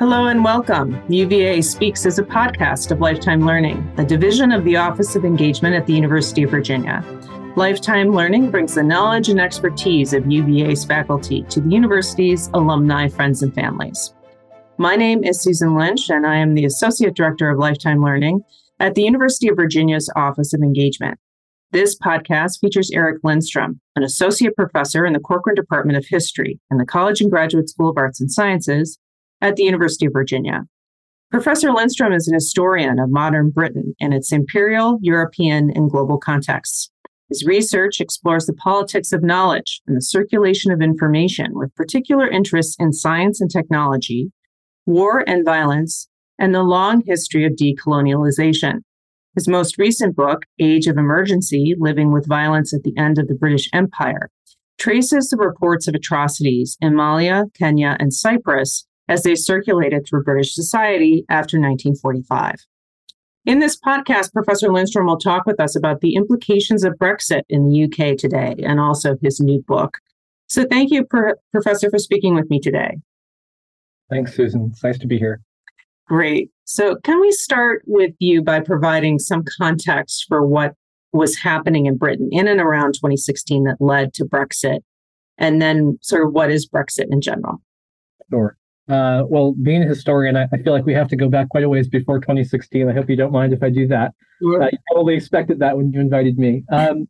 Hello and welcome. UVA Speaks is a podcast of Lifetime Learning, a division of the Office of Engagement at the University of Virginia. Lifetime Learning brings the knowledge and expertise of UVA's faculty to the university's alumni, friends, and families. My name is Susan Lynch, and I am the Associate Director of Lifetime Learning at the University of Virginia's Office of Engagement. This podcast features Erik Linstrum, an associate professor in the Corcoran Department of History in the College and Graduate School of Arts and Sciences at the University of Virginia. Professor Linstrum is an historian of modern Britain and its imperial, European, and global contexts. His research explores the politics of knowledge and the circulation of information with particular interests in science and technology, war and violence, and the long history of decolonialization. His most recent book, Age of Emergency Living with Violence at the End of the British Empire, traces the reports of atrocities in Malaya, Kenya, and Cyprus as they circulated through British society after 1945. In this podcast, Professor Linstrum will talk with us about the implications of Brexit in the UK today and also his new book. So, thank you, Professor, for speaking with me today. Thanks, Susan. It's nice to be here. Great. So, can we start with you by providing some context for what was happening in Britain in and around 2016 that led to Brexit? And then, sort of, what is Brexit in general? Sure. Uh, well, being a historian, I, I, feel like we have to go back quite a ways before 2016. I hope you don't mind if I do that. Sure. Uh, you probably expected that when you invited me. Um,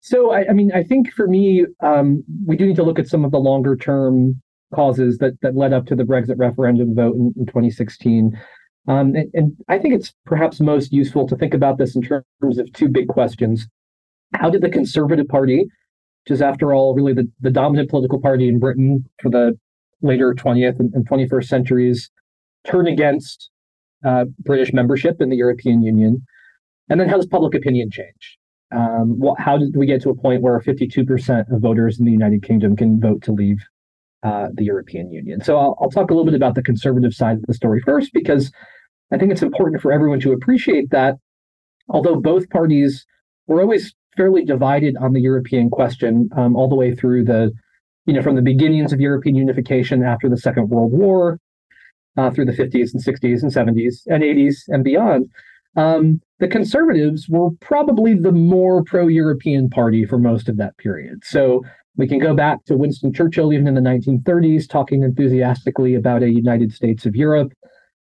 so, I, I, mean, I think for me, um, we do need to look at some of the longer term causes that, that led up to the Brexit referendum vote in, in 2016. Um, and, and I think it's perhaps most useful to think about this in terms of two big questions. How did the Conservative Party, which is, after all, really the, the dominant political party in Britain for the later 20th and, 21st centuries turn against uh, British membership in the European Union? And then how does public opinion change? Um, what, how did we get to a point where 52% of voters in the United Kingdom can vote to leave uh, the European Union? So I'll, I'll talk a little bit about the conservative side of the story first, because I think it's important for everyone to appreciate that although both parties were always fairly divided on the European question um, all the way through the you know, from the beginnings of European unification after the Second World War uh, through the 50s and 60s and 70s and 80s and beyond, um, the conservatives were probably the more pro European party for most of that period. So we can go back to Winston Churchill, even in the 1930s, talking enthusiastically about a United States of Europe.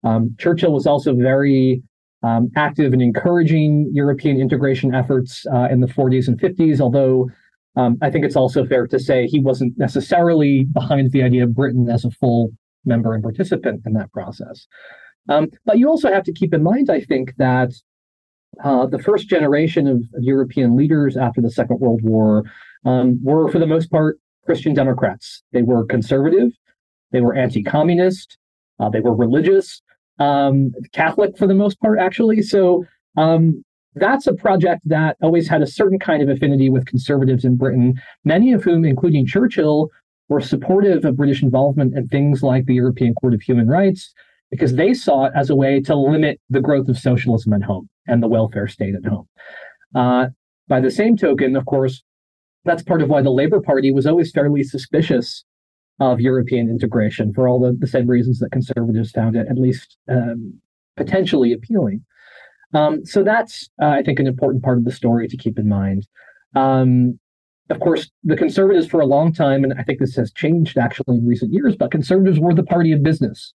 Um, Churchill was also very um, active in encouraging European integration efforts uh, in the 40s and 50s, although um, I think it's also fair to say he wasn't necessarily behind the idea of Britain as a full member and participant in that process. Um, but you also have to keep in mind, I think, that uh, the first generation of, of, European leaders after the Second World War um, were, for the most part, Christian Democrats. They were conservative, they were anti communist, uh, they were religious, um, Catholic for the most part, actually. So um, that's a project that always had a certain kind of affinity with conservatives in Britain, many of whom, including Churchill, were supportive of British involvement in things like the European Court of Human Rights, because they saw it as a way to limit the growth of socialism at home and the welfare state at home. Uh, by the same token, of course, that's part of why the Labour Party was always fairly suspicious of European integration for all the, the same reasons that conservatives found it at least um, potentially appealing. Um, so that's, uh, I think, an important part of the story to keep in mind. Um, of course, the conservatives for a long time, and I think this has changed actually in recent years, but conservatives were the party of business.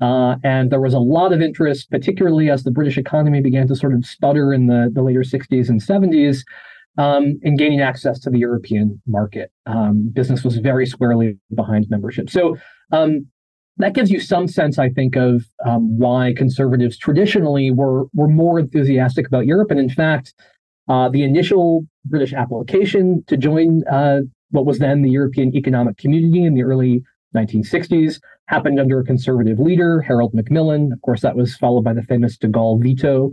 Uh, and there was a lot of interest, particularly as the British economy began to sort of sputter in the, the later 60s and 70s, um, in gaining access to the European market. Um, business was very squarely behind membership. So um, that gives you some sense, I think, of um, why conservatives traditionally were were more enthusiastic about Europe. And in fact, uh, the initial British application to join uh, what was then the European Economic Community in the early 1960s happened under a conservative leader, Harold Macmillan. Of course, that was followed by the famous de Gaulle veto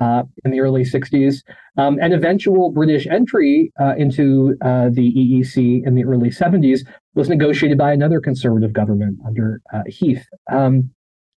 uh, in the early 60s. Um, and eventual British entry uh, into uh, the EEC in the early 70s was negotiated by another conservative government under uh, Heath. Um,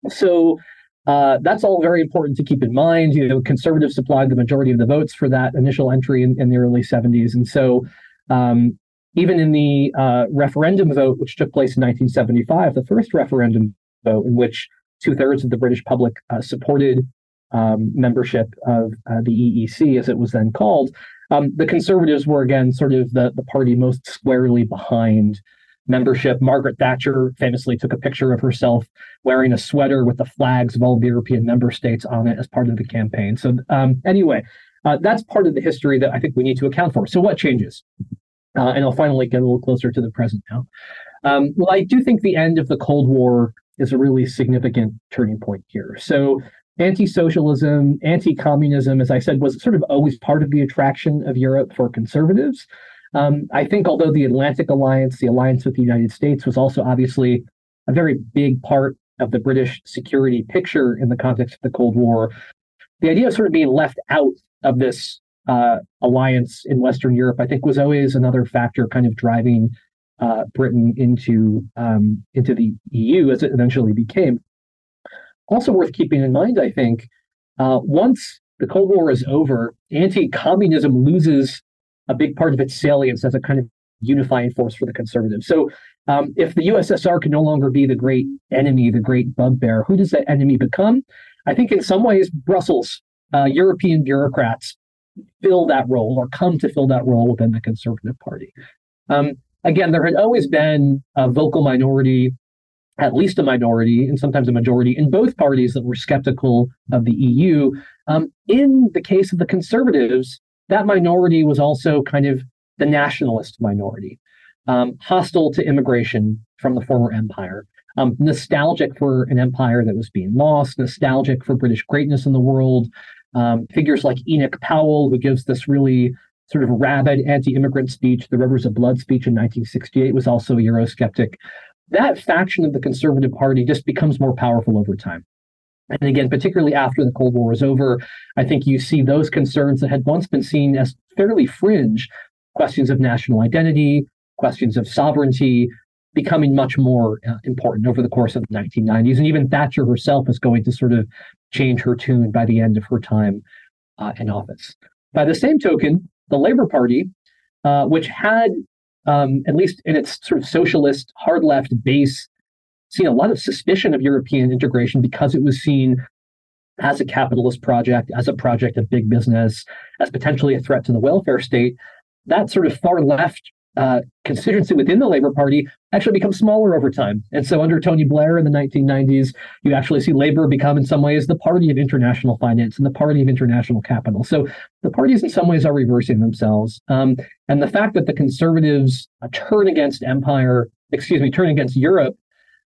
so uh, that's all very important to keep in mind. You know, conservatives supplied the majority of the votes for that initial entry in, in the early 70s. And so um, even in the uh, referendum vote, which took place in 1975, the first referendum vote in which two thirds of the British public supported um, membership of uh, the EEC, as it was then called. Um, the Conservatives were again sort of the, the party most squarely behind membership. Margaret Thatcher famously took a picture of herself wearing a sweater with the flags of all the European member states on it as part of the campaign. So, um, anyway, uh, that's part of the history that I think we need to account for. So, what changes? Uh, and I'll finally get a little closer to the present now. Um, well, I do think the end of the Cold War is a really significant turning point here. So, anti socialism, anti communism, as I said, was sort of always part of the attraction of Europe for conservatives. Um, I think although the Atlantic Alliance, the alliance with the United States, was also obviously a very big part of the British security picture in the context of the Cold War, the idea of sort of being left out of this uh, alliance in Western Europe, I think, was always another factor kind of driving uh, Britain into um, into the EU as it eventually became. Also worth keeping in mind, I think, uh, once the Cold War is over, anti-communism loses a big part of its salience as a kind of unifying force for the conservatives. So um, if the USSR can no longer be the great enemy, the great bugbear, who does that enemy become? I think in some ways, Brussels, uh, European bureaucrats fill that role or come to fill that role within the Conservative Party. Um, again, there had always been a vocal minority, at least a minority, and sometimes a majority in both parties that were skeptical of the EU. Um, in the case of the Conservatives, that minority was also kind of the nationalist minority, um, hostile to immigration from the former empire, um, nostalgic for an empire that was being lost, nostalgic for British greatness in the world. Um, figures like Enoch Powell, who gives this really sort of rabid anti-immigrant speech, the Rivers of Blood speech in 1968, was also a Eurosceptic. That faction of the Conservative Party just becomes more powerful over time. And again, particularly after the Cold War is over, I think you see those concerns that had once been seen as fairly fringe questions of national identity, questions of sovereignty, becoming much more uh, important over the course of the 1990s. And even Thatcher herself is going to sort of change her tune by the end of her time uh, in office. By the same token, the Labour Party, uh, which had, um, at least in its sort of socialist, hard left base, seen a lot of suspicion of European integration because it was seen as a capitalist project, as a project of big business, as potentially a threat to the welfare state. That sort of far left uh, constituency within the Labour Party actually becomes smaller over time. And so under Tony Blair in the 1990s, you actually see Labour become in some ways the party of international finance and the party of international capital. So the parties in some ways are reversing themselves. Um, and the fact that the conservatives turn against empire, excuse me, turn against Europe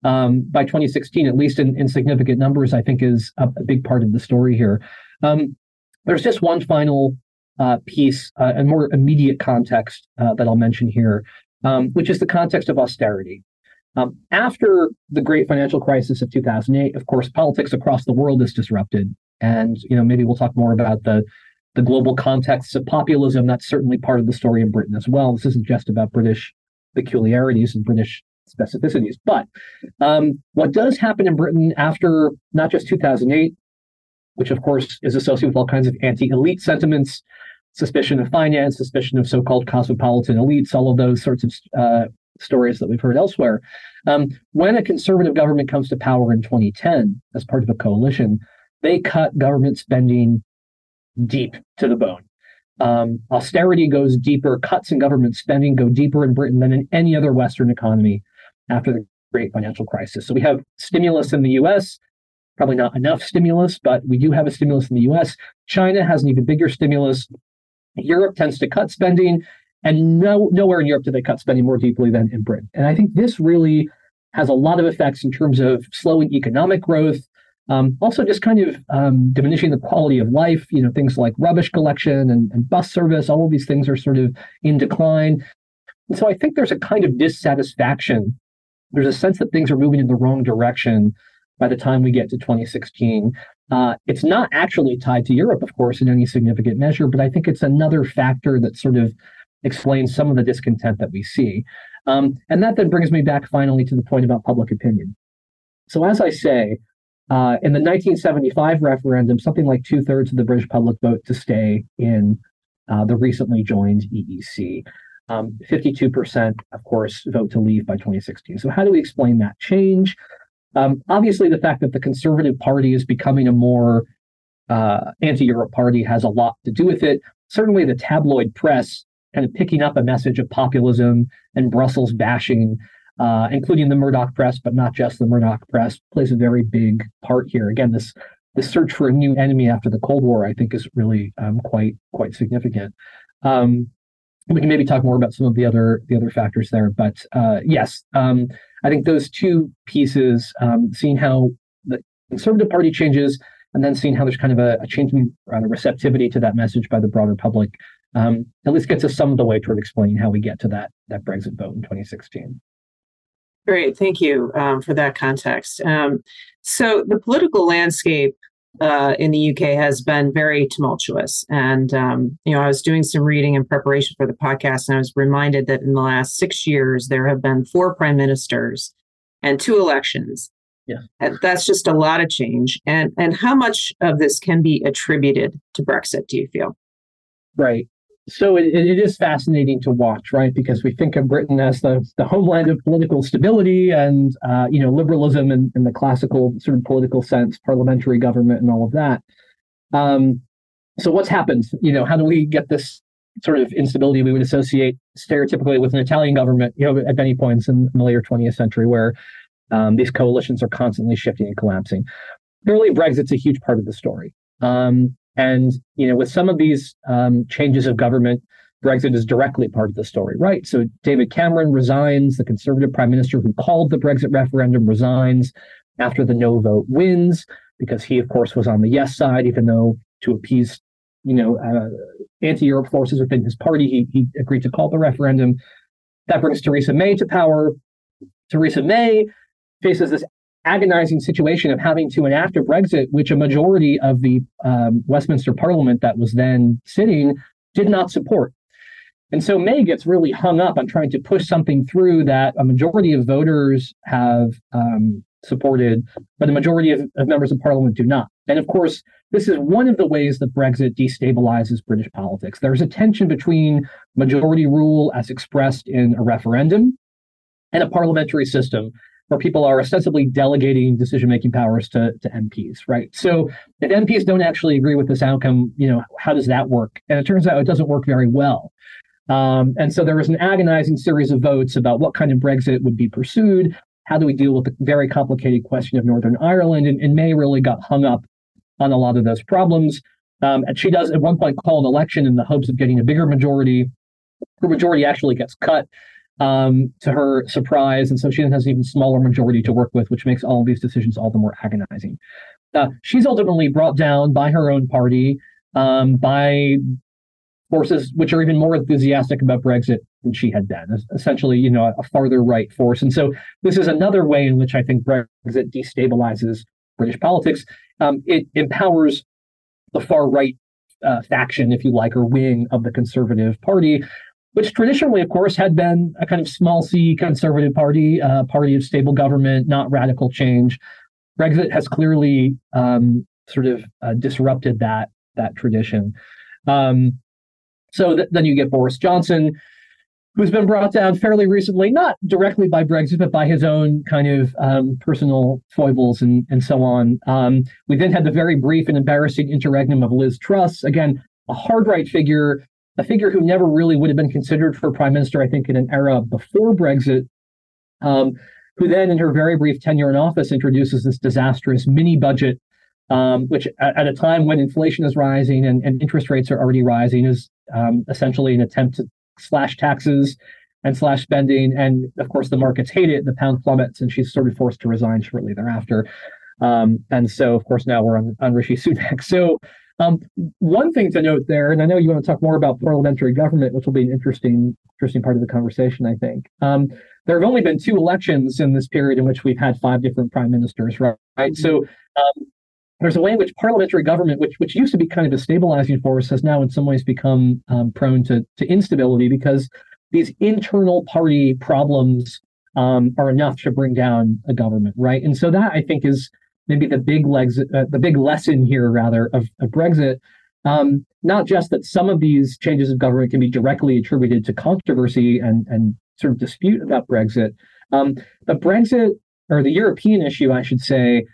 um, by 2016, at least in, in significant numbers, I think is a, a big part of the story here. Um, there's just one final uh, piece, uh, more immediate context uh, that I'll mention here, um, which is the context of austerity. Um, after the great financial crisis of 2008, of course, politics across the world is disrupted, and you know maybe we'll talk more about the the global context of populism. That's certainly part of the story in Britain as well. This isn't just about British peculiarities and British specificities. But um, what does happen in Britain after not just 2008, which of course is associated with all kinds of anti-elite sentiments, suspicion of finance, suspicion of so-called cosmopolitan elites, all of those sorts of uh, stories that we've heard elsewhere. Um, when a conservative government comes to power in 2010 as part of a coalition, they cut government spending deep to the bone. Um, austerity goes deeper, cuts in government spending go deeper in Britain than in any other Western economy after the great financial crisis. So we have stimulus in the US, probably not enough stimulus, but we do have a stimulus in the US. China has an even bigger stimulus. Europe tends to cut spending, and no, nowhere in Europe do they cut spending more deeply than in Britain. And I think this really has a lot of effects in terms of slowing economic growth, um, also just kind of um, diminishing the quality of life. You know, things like rubbish collection and, and bus service, all of these things are sort of in decline. And so I think there's a kind of dissatisfaction there's a sense that things are moving in the wrong direction by the time we get to 2016. Uh, it's not actually tied to Europe, of course, in any significant measure, but I think it's another factor that sort of explains some of the discontent that we see. Um, and that then brings me back finally to the point about public opinion. So, as I say, uh, in the 1975 referendum, something like two thirds of the British public vote to stay in uh, the recently joined EEC. Um, 52%, of course, vote to leave by 2016. So, how do we explain that change? Um, obviously, the fact that the Conservative Party is becoming a more uh, anti-Europe party has a lot to do with it. Certainly, the tabloid press kind of picking up a message of populism and Brussels bashing, uh, including the Murdoch press, but not just the Murdoch press, plays a very big part here. Again, this the search for a new enemy after the Cold War, I think, is really um, quite quite significant. Um, we can maybe talk more about some of the other the other factors there, but uh, yes, um, I think those two pieces, um, seeing how the Conservative Party changes, and then seeing how there's kind of a, a in uh, receptivity to that message by the broader public, um, at least gets us some of the way toward explaining how we get to that that Brexit vote in 2016. Great, thank you um, for that context. Um, so the political landscape uh, in the UK has been very tumultuous, and um, you know I was doing some reading in preparation for the podcast, and I was reminded that in the last six years there have been four prime ministers and two elections. Yeah, and that's just a lot of change. And and how much of this can be attributed to Brexit? Do you feel? Right so it, it is fascinating to watch, right? Because we think of Britain as the, the homeland of political stability and uh, you know liberalism in, in the classical sort of political sense, parliamentary government, and all of that. Um, so what's happened? You know, how do we get this sort of instability we would associate stereotypically with an Italian government? You know, at many points in, the later 20th century, where um, these coalitions are constantly shifting and collapsing. Clearly, Brexit's a huge part of the story. Um, and you know, with some of these um, changes of government, Brexit is directly part of the story, right? So David Cameron resigns, the Conservative Prime Minister who called the Brexit referendum resigns after the no vote wins, because he, of course, was on the yes side, even though to appease, you know, uh, anti-Europe forces within his party, he, he agreed to call the referendum. That brings Theresa May to power. Theresa May faces this agonizing situation of having to enact a Brexit, which a majority of the um, Westminster Parliament that was then sitting did not support. And so May gets really hung up on trying to push something through that a majority of voters have um, supported, but a majority of, of members of parliament do not. And of course, this is one of the ways that Brexit destabilizes British politics. There's a tension between majority rule as expressed in a referendum and a parliamentary system where people are ostensibly delegating decision making powers to, to MPs, right? So if MPs don't actually agree with this outcome, you know, how does that work? And it turns out it doesn't work very well. Um, and so there was an agonizing series of votes about what kind of Brexit would be pursued. How do we deal with the very complicated question of Northern Ireland? And, and May really got hung up on a lot of those problems. Um, and she does at one point call an election in the hopes of getting a bigger majority. Her majority actually gets cut um, to her surprise. And so she has an even smaller majority to work with, which makes all these decisions all the more agonizing. Uh, she's ultimately brought down by her own party, um, by forces which are even more enthusiastic about Brexit than she had been, essentially, you know, a farther right force. And so this is another way in which I think Brexit destabilizes British politics. Um, it empowers the far right uh, faction, if you like, or wing of the Conservative Party, which traditionally, of course, had been a kind of small c conservative party, uh, party of stable government, not radical change. Brexit has clearly um, sort of uh, disrupted that that tradition. Um, so th- then you get Boris Johnson, who's been brought down fairly recently, not directly by Brexit, but by his own kind of um, personal foibles and, and so on. Um, we then had the very brief and embarrassing interregnum of Liz Truss, again, a hard right figure a figure who never really would have been considered for prime minister, I think, in an era before Brexit, um, who then, in her very brief tenure in office, introduces this disastrous mini budget, um, which at, at, a time when inflation is rising and, and interest rates are already rising, is um, essentially an attempt to slash taxes and slash spending. And of course, the markets hate it. The pound plummets, and she's sort of forced to resign shortly thereafter. Um, and so, of course, now we're on, on Rishi Sunak. So um, one thing to note there, and I know you want to talk more about parliamentary government, which will be an interesting, interesting part of the conversation, I think. Um, there have only been two elections in this period in which we've had five different prime ministers, right? right? So um, there's a way in which parliamentary government, which which used to be kind of a stabilizing force, has now in some ways become um, prone to to instability because these internal party problems um, are enough to bring down a government, right? And so that I think is maybe the big legs, uh, the big lesson here rather of, of Brexit. Um, not just that some of these changes of government can be directly attributed to controversy and, and sort of dispute about Brexit, um, but Brexit or the European issue, I should say,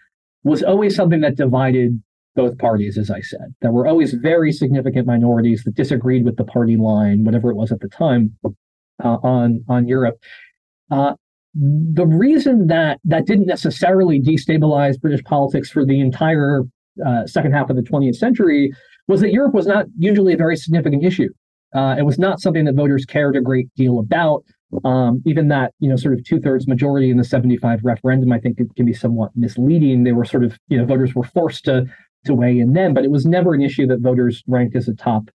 was always something that divided both parties, as I said. There were always very significant minorities that disagreed with the party line, whatever it was at the time, uh, on on Europe. Uh, the reason that that didn't necessarily destabilize British politics for the entire uh, second half of the 20th century was that Europe was not usually a very significant issue. Uh, it was not something that voters cared a great deal about. Um, even that, you know, sort of two thirds majority in the 75 referendum, I think it can be somewhat misleading. They were sort of, you know, voters were forced to to weigh in then, but it was never an issue that voters ranked as a top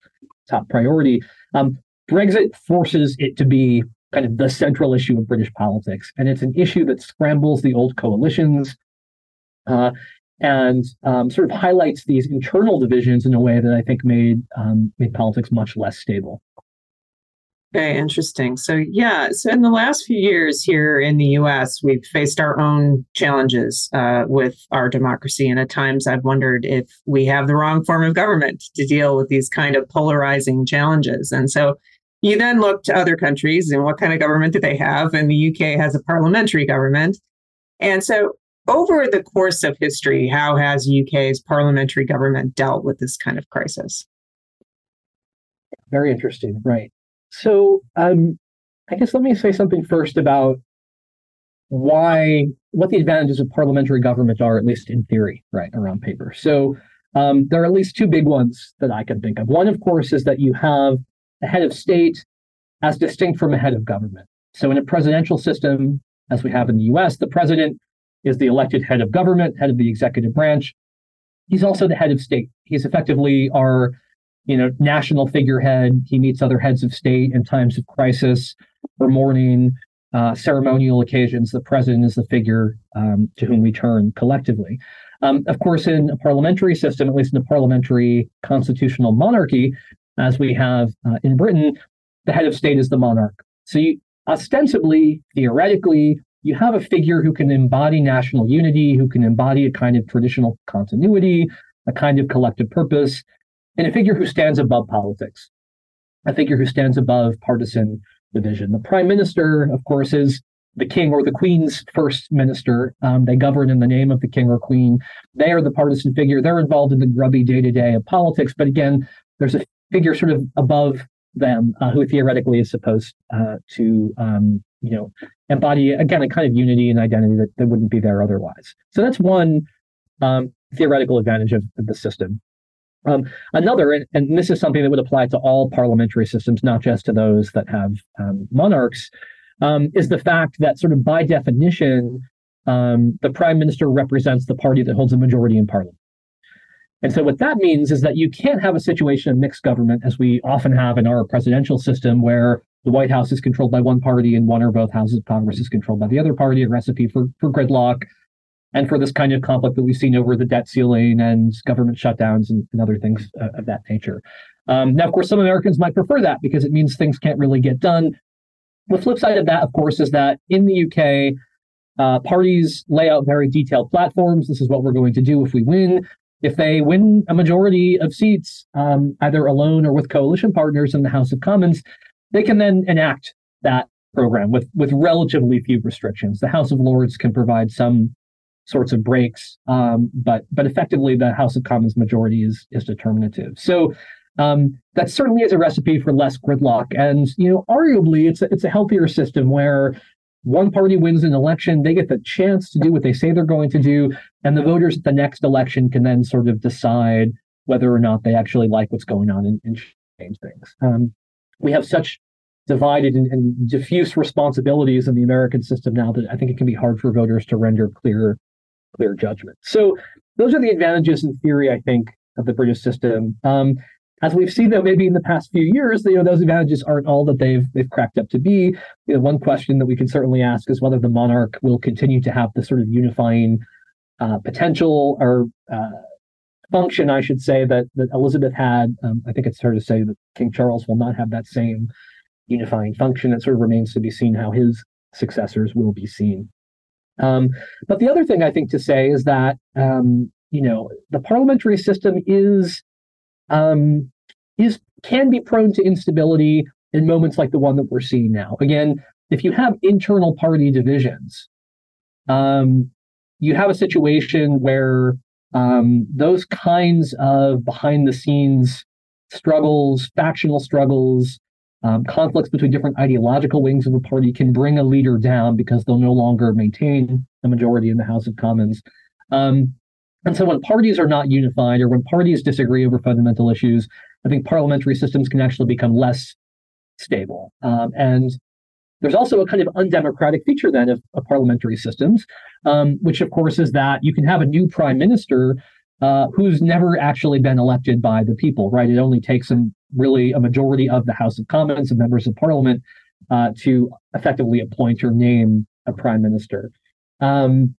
top priority. Um, Brexit forces it to be kind of the central issue of British politics, and it's an issue that scrambles the old coalitions. Uh, and um, sort of highlights these internal divisions in a way that I think made um, made politics much less stable. Very interesting. So, yeah, so in the last few years here in the US, we've faced our own challenges uh, with our democracy. And at times I've wondered if we have the wrong form of government to deal with these kind of polarizing challenges. And so you then look to other countries and what kind of government do they have? And the UK has a parliamentary government. And so over the course of history, how has UK's parliamentary government dealt with this kind of crisis? Very interesting, right? So, um, I guess let me say something first about why, what the advantages of parliamentary government are, at least in theory, right, around paper. So, um, there are at least two big ones that I can think of. One, of course, is that you have a head of state as distinct from a head of government. So, in a presidential system, as we have in the US, the president is the elected head of government, head of the executive branch. He's also the head of state. He's effectively our, you know, national figurehead. He meets other heads of state in times of crisis or mourning, uh, ceremonial occasions. The president is the figure um, to whom we turn collectively. Um, of course, in a parliamentary system, at least in a parliamentary constitutional monarchy, as we have uh, in Britain, the head of state is the monarch. So you, ostensibly, theoretically, you have a figure who can embody national unity, who can embody a kind of traditional continuity, a kind of collective purpose, and a figure who stands above politics, a figure who stands above partisan division. The prime minister, of course, is the king or the queen's first minister. Um, they govern in the name of the king or queen. They are the partisan figure. They're involved in the grubby day to day of politics. But again, there's a figure sort of above them uh, who theoretically is supposed uh, to um, you know, embody again a kind of unity and identity that, that wouldn't be there otherwise. So that's one um, theoretical advantage of, of the system. Um, another, and, and, this is something that would apply to all parliamentary systems, not just to those that have um, monarchs, um, is the fact that, sort of by definition, um, the prime minister represents the party that holds a majority in parliament. And so, what that means is that you can't have a situation of mixed government, as we often have in our presidential system, where the White House is controlled by one party and one or both houses of Congress is controlled by the other party, a recipe for, for gridlock and for this kind of conflict that we've seen over the debt ceiling and government shutdowns and, and other things uh, of that nature. Um, now, of course, some Americans might prefer that because it means things can't really get done. The flip side of that, of course, is that in the UK, uh, parties lay out very detailed platforms. This is what we're going to do if we win. If they win a majority of seats, um, either alone or with coalition partners in the House of Commons, they can then enact that program with with relatively few restrictions. The House of Lords can provide some sorts of breaks, um, but but effectively the House of Commons majority is is determinative. So um, that certainly is a recipe for less gridlock, and you know arguably it's a, it's a healthier system where one party wins an election, they get the chance to do what they say they're going to do, and the voters at the next election can then sort of decide whether or not they actually like what's going on and, and change things. Um, we have such divided and, and, diffuse responsibilities in the American system now that I think it can be hard for voters to render clear, clear judgment. So those are the advantages in theory, I think, of the British system. Um, as we've seen, though, maybe in the past few years, you know, those advantages aren't all that they've they've cracked up to be. You know, one question that we can certainly ask is whether the monarch will continue to have the sort of unifying uh, potential or uh, function, I should say, that, that Elizabeth had. Um, I think it's fair to say that King Charles will not have that same unifying function. It sort of remains to be seen how his successors will be seen. Um, but the other thing I think to say is that um, you know the parliamentary system is um, is can be prone to instability in moments like the one that we're seeing now. Again, if you have internal party divisions, um, you have a situation where um, those kinds of behind the scenes struggles, factional struggles, um, conflicts between different ideological wings of a party can bring a leader down because they'll no longer maintain a majority in the House of Commons. Um, and so when parties are not unified or when parties disagree over fundamental issues, I think parliamentary systems can actually become less stable. Um, and there's also a kind of undemocratic feature then of, of parliamentary systems, um, which of course is that you can have a new prime minister uh, who's never actually been elected by the people, right? It only takes some really a majority of the House of Commons and members of Parliament uh, to effectively appoint or name a prime minister. Um,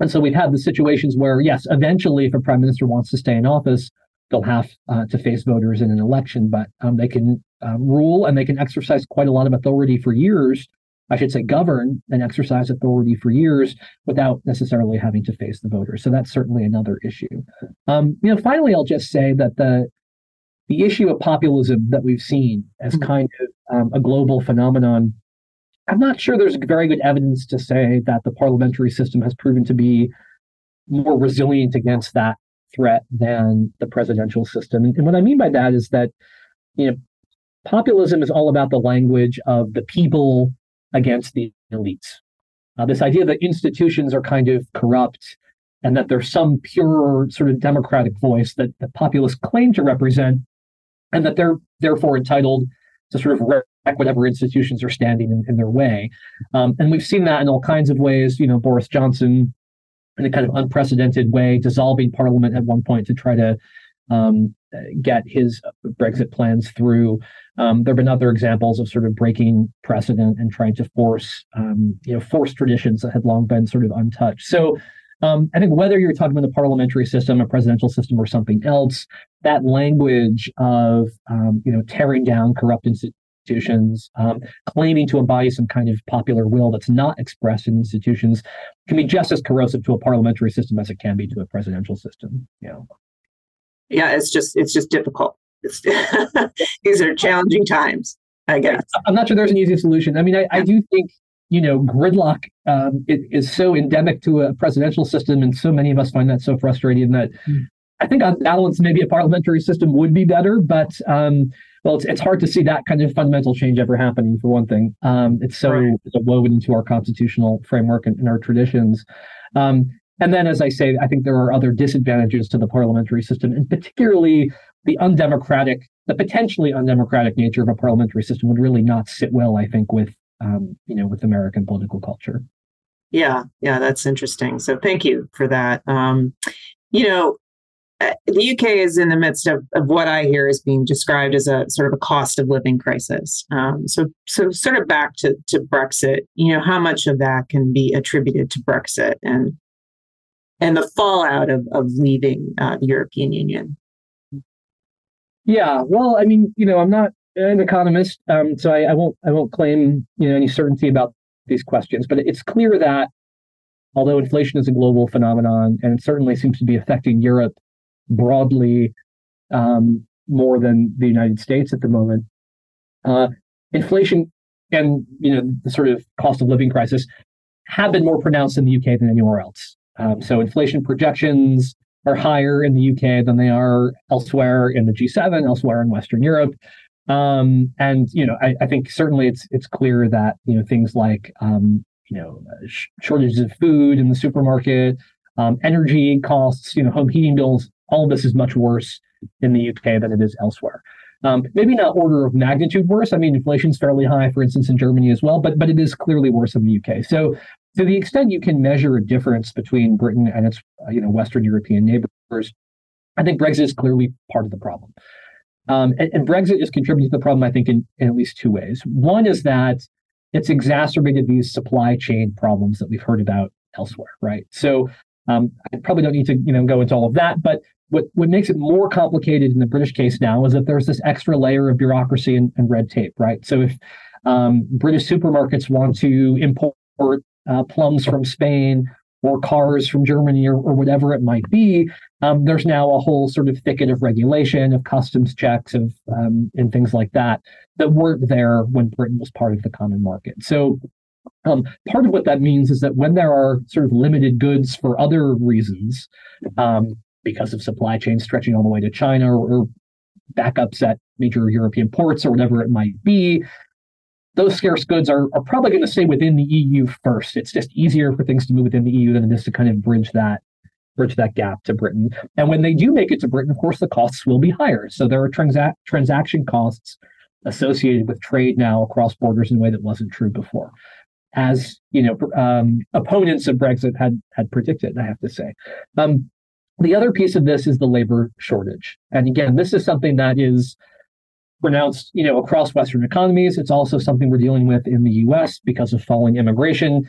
and so we've had the situations where, yes, eventually, if a prime minister wants to stay in office, they'll have uh, to face voters in an election, but um, they can uh, rule and they can exercise quite a lot of authority for years. I should say, govern and exercise authority for years without necessarily having to face the voters. So that's certainly another issue. Um, you know, finally, I'll just say that the the issue of populism that we've seen as mm-hmm. kind of um, a global phenomenon I'm not sure there's very good evidence to say that the parliamentary system has proven to be more resilient against that threat than the presidential system. And, what I mean by that is that, you know, populism is all about the language of the people against the elites. Uh, this idea that institutions are kind of corrupt and that there's some pure sort of democratic voice that the populists claim to represent, and that they're therefore entitled to sort of wreck whatever institutions are standing in, in their way. Um, and we've seen that in all kinds of ways. You know, Boris Johnson, in a kind of unprecedented way, dissolving parliament at one point to try to um, get his Brexit plans through. Um, there have been other examples of sort of breaking precedent and trying to force, um, you know, force traditions that had long been sort of untouched. So um, I think whether you're talking about the parliamentary system, a presidential system, or something else, that language of um, you know tearing down corrupt institutions, um, claiming to embody some kind of popular will that's not expressed in institutions, can be just as corrosive to a parliamentary system as it can be to a presidential system. You know. Yeah, it's just it's just difficult. It's, these are challenging times. I guess. I'm not sure there's an easy solution. I mean, I, I do think you know, gridlock um, it is so endemic to a presidential system, and so many of us find that so frustrating that mm. I think on balance, maybe a parliamentary system would be better, but um, well, it's, it's hard to see that kind of fundamental change ever happening. For one thing, um, it's so right. woven into our constitutional framework and, and our traditions. Um, and then, as I say, I think there are other disadvantages to the parliamentary system, and particularly the undemocratic, the potentially undemocratic nature of a parliamentary system would really not sit well, I think, with um, you know, with American political culture. Yeah, yeah, that's interesting. So thank you for that. Um, you know, uh, the UK is in the midst of, of what I hear is being described as a sort of a cost of living crisis. Um, so, so sort of back to, to Brexit, you know, how much of that can be attributed to Brexit and and the fallout of, of leaving uh, the European Union? Yeah, well, I mean, you know, I'm not an economist, um, so I, I, won't I won't claim you know any certainty about these questions. But it's clear that although inflation is a global phenomenon and it certainly seems to be affecting Europe broadly um, more than the United States at the moment, uh, inflation and you know the sort of cost of living crisis have been more pronounced in the UK than anywhere else. Um, so inflation projections are higher in the UK than they are elsewhere in the G7, elsewhere in Western Europe. Um, and you know, I, I, think certainly it's it's clear that you know things like um, you know sh- shortages of food in the supermarket, um, energy costs, you know, home heating bills, all of this is much worse in the UK than it is elsewhere. Um, maybe not order of magnitude worse. I mean, inflation's fairly high, for instance, in Germany as well, but but it is clearly worse in the UK. So to the extent you can measure a difference between Britain and its uh, you know Western European neighbors, I think Brexit is clearly part of the problem. Um, and, and, Brexit is contributing to the problem, I think, in, in at least two ways. One is that it's exacerbated these supply chain problems that we've heard about elsewhere, right? So um, I probably don't need to, you know, go into all of that, but what, what makes it more complicated in the British case now is that there's this extra layer of bureaucracy and, and red tape, right? So if um, British supermarkets want to import uh, plums from Spain or cars from Germany or, or whatever it might be, um, there's now a whole sort of thicket of regulation, of customs checks, of um, and things like that that weren't there when Britain was part of the common market. So Um, part of what that means is that when there are sort of limited goods for other reasons, um, because of supply chains stretching all the way to China or, or backups at major European ports or whatever it might be, those scarce goods are, are probably going to stay within the EU first. It's just easier for things to move within the EU than it is to kind of bridge that bridge that gap to Britain. And when they do make it to Britain, of course, the costs will be higher. So there are transa- transaction costs associated with trade now across borders in a way that wasn't true before as you know um, opponents of Brexit had had predicted. I have to say. Um, the other piece of this is the labor shortage, and again, this is something that is pronounced, you know, across Western economies. It's also something we're dealing with in the U.S. because of falling immigration.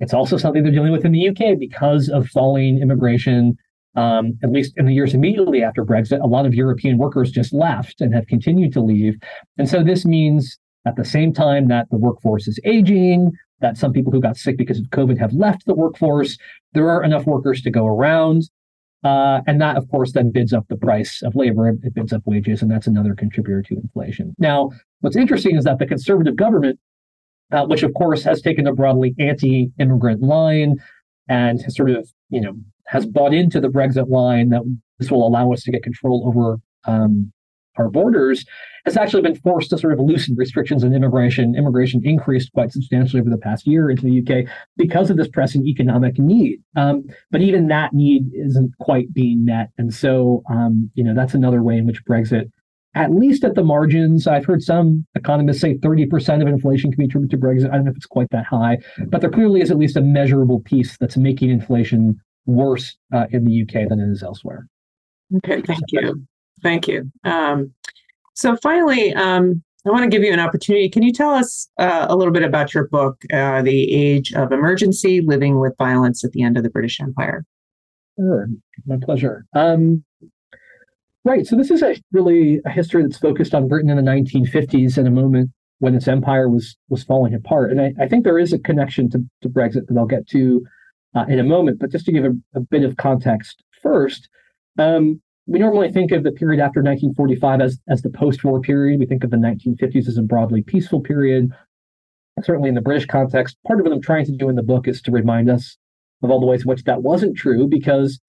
It's also something they're dealing with in the UK because of falling immigration. Um, at least in the years immediately after Brexit, a lot of European workers just left and have continued to leave. And so this means at the same time that the workforce is aging, that some people who got sick because of COVID have left the workforce. There are enough workers to go around. Uh, and that, of course, then bids up the price of labor. It bids up wages, and that's another contributor to inflation. Now, what's interesting is that the conservative government, uh, which of course has taken a broadly anti-immigrant line and has sort of, you know, has bought into the Brexit line that this will allow us to get control over um, our borders, has actually been forced to sort of loosen restrictions on immigration. Immigration increased quite substantially over the past year into the UK because of this pressing economic need. Um, but even that need isn't quite being met. And so, um, you know, that's another way in which Brexit, at least at the margins, I've heard some economists say 30% of inflation can be attributed to Brexit. I don't know if it's quite that high, but there clearly is at least a measurable piece that's making inflation worse uh, in the UK than it is elsewhere. Okay, thank you. Thank you. Um, so finally, um, I want to give you an opportunity. Can you tell us uh, a little bit about your book, uh, The Age of Emergency Living with Violence at the End of the British Empire? Sure, my pleasure. Um, right, so this is a really a history that's focused on Britain in the 1950s in a moment when its empire was was falling apart. And I, I think there is a connection to, to Brexit that I'll get to uh, in a moment. But just to give a, a bit of context first, um, we normally think of the period after 1945 as, as the post-war period. We think of the 1950s as a broadly peaceful period. Certainly in the British context, part of what I'm trying to do in the book is to remind us of all the ways in which that wasn't true because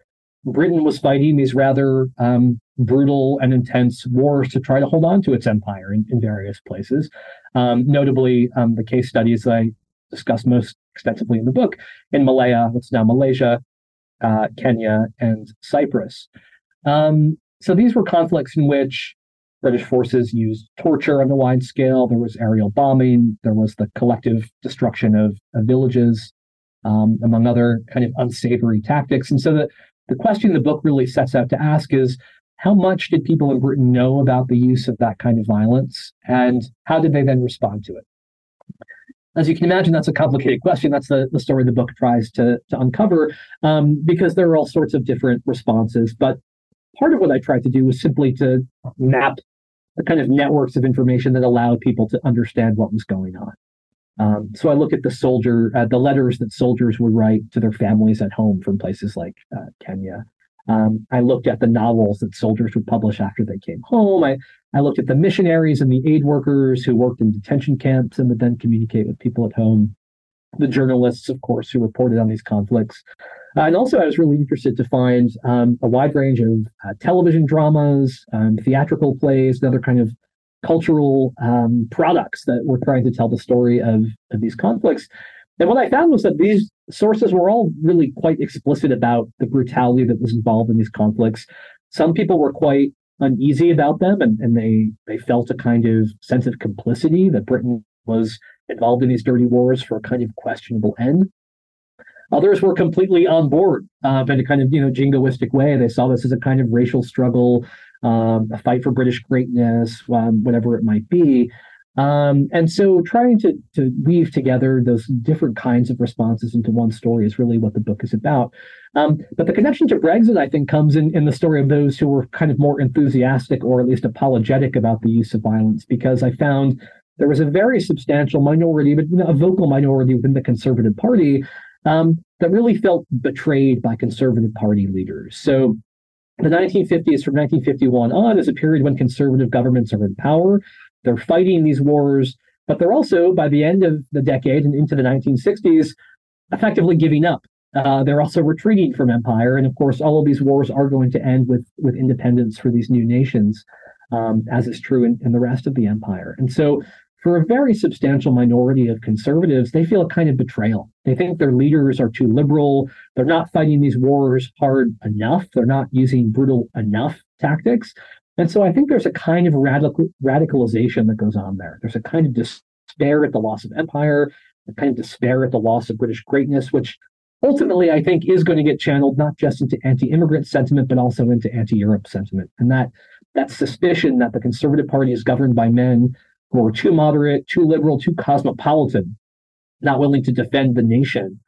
Britain was fighting these rather um, brutal and intense wars to try to hold on to its empire in, in various places. Um, notably, um, the case studies that I discuss most extensively in the book in Malaya, what's now Malaysia, uh, Kenya, and Cyprus. Um, so these were conflicts in which British forces used torture on a wide scale. There was aerial bombing. There was the collective destruction of, of villages, um, among other kind of unsavory tactics. And so the, the question the book really sets out to ask is how much did people in Britain know about the use of that kind of violence? And how did they then respond to it? As you can imagine, that's a complicated question. That's the, the story the book tries to, to uncover um, because there are all sorts of different responses. But part of what I tried to do was simply to map the kind of networks of information that allowed people to understand what was going on. Um, so I look at the soldier, uh, the letters that soldiers would write to their families at home from places like uh, Kenya. Um, I looked at the novels that soldiers would publish after they came home. I, I looked at the missionaries and the aid workers who worked in detention camps and would then communicate with people at home. The journalists, of course, who reported on these conflicts. Uh, and also, I was really interested to find um, a wide range of uh, television dramas, um, theatrical plays, and other kind of cultural um, products that were trying to tell the story of, of these conflicts. And what I found was that these sources were all really quite explicit about the brutality that was involved in these conflicts. Some people were quite uneasy about them, and, and they they felt a kind of sense of complicity that Britain was involved in these dirty wars for a kind of questionable end. Others were completely on board uh, in a kind of you know jingoistic way. They saw this as a kind of racial struggle, um, a fight for British greatness, um, whatever it might be. Um, and so trying to, to weave together those different kinds of responses into one story is really what the book is about. Um, but the connection to Brexit, I think, comes in, in the story of those who were kind of more enthusiastic or at least apologetic about the use of violence, because I found there was a very substantial minority, but a vocal minority within the Conservative Party um, that really felt betrayed by Conservative Party leaders. So the 1950s from 1951 on is a period when conservative governments are in power. They're fighting these wars. but they're also, by the end of the decade and into the 1960s, effectively giving up. Uh, they're also retreating from empire. And of course, all of these wars are going to end with, with independence for these new nations, um, as is true in, in the rest of the empire. And so, for a very substantial minority of conservatives, they feel a kind of betrayal. They think their leaders are too liberal. They're not fighting these wars hard enough. They're not using brutal enough tactics. And so I think there's a kind of radical radicalization that goes on there. There's a kind of despair at the loss of empire, a kind of despair at the loss of British greatness, which ultimately I think is going to get channeled not just into anti-immigrant sentiment, but also into anti-Europe sentiment. And that that suspicion that the Conservative Party is governed by men who are too moderate, too liberal, too cosmopolitan, not willing to defend the nation.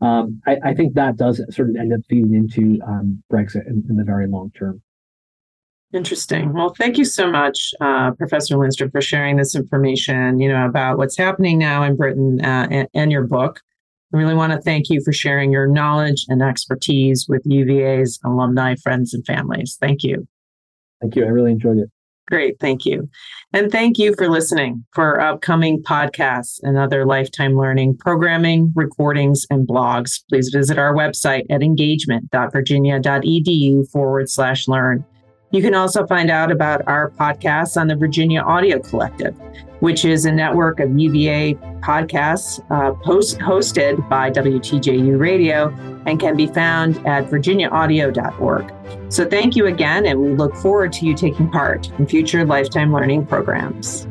Um, I, I, think that does sort of end up feeding into um, Brexit in, in the very long term. Interesting. Well, thank you so much, uh, Professor Linstrum, for sharing this information. You know about what's happening now in Britain uh, and, and, your book. I really want to thank you for sharing your knowledge and expertise with UVA's alumni, friends, and families. Thank you. Thank you. I really enjoyed it. Great. Thank you. And thank you for listening for upcoming podcasts and other lifetime learning programming, recordings, and blogs. Please visit our website at engagement.virginia.edu forward slash learn. You can also find out about our podcasts on the Virginia Audio Collective, which is a network of UVA podcasts uh, post- hosted by WTJU Radio and can be found at virginiaaudio.org. So thank you again, and we look forward to you taking part in future lifetime learning programs.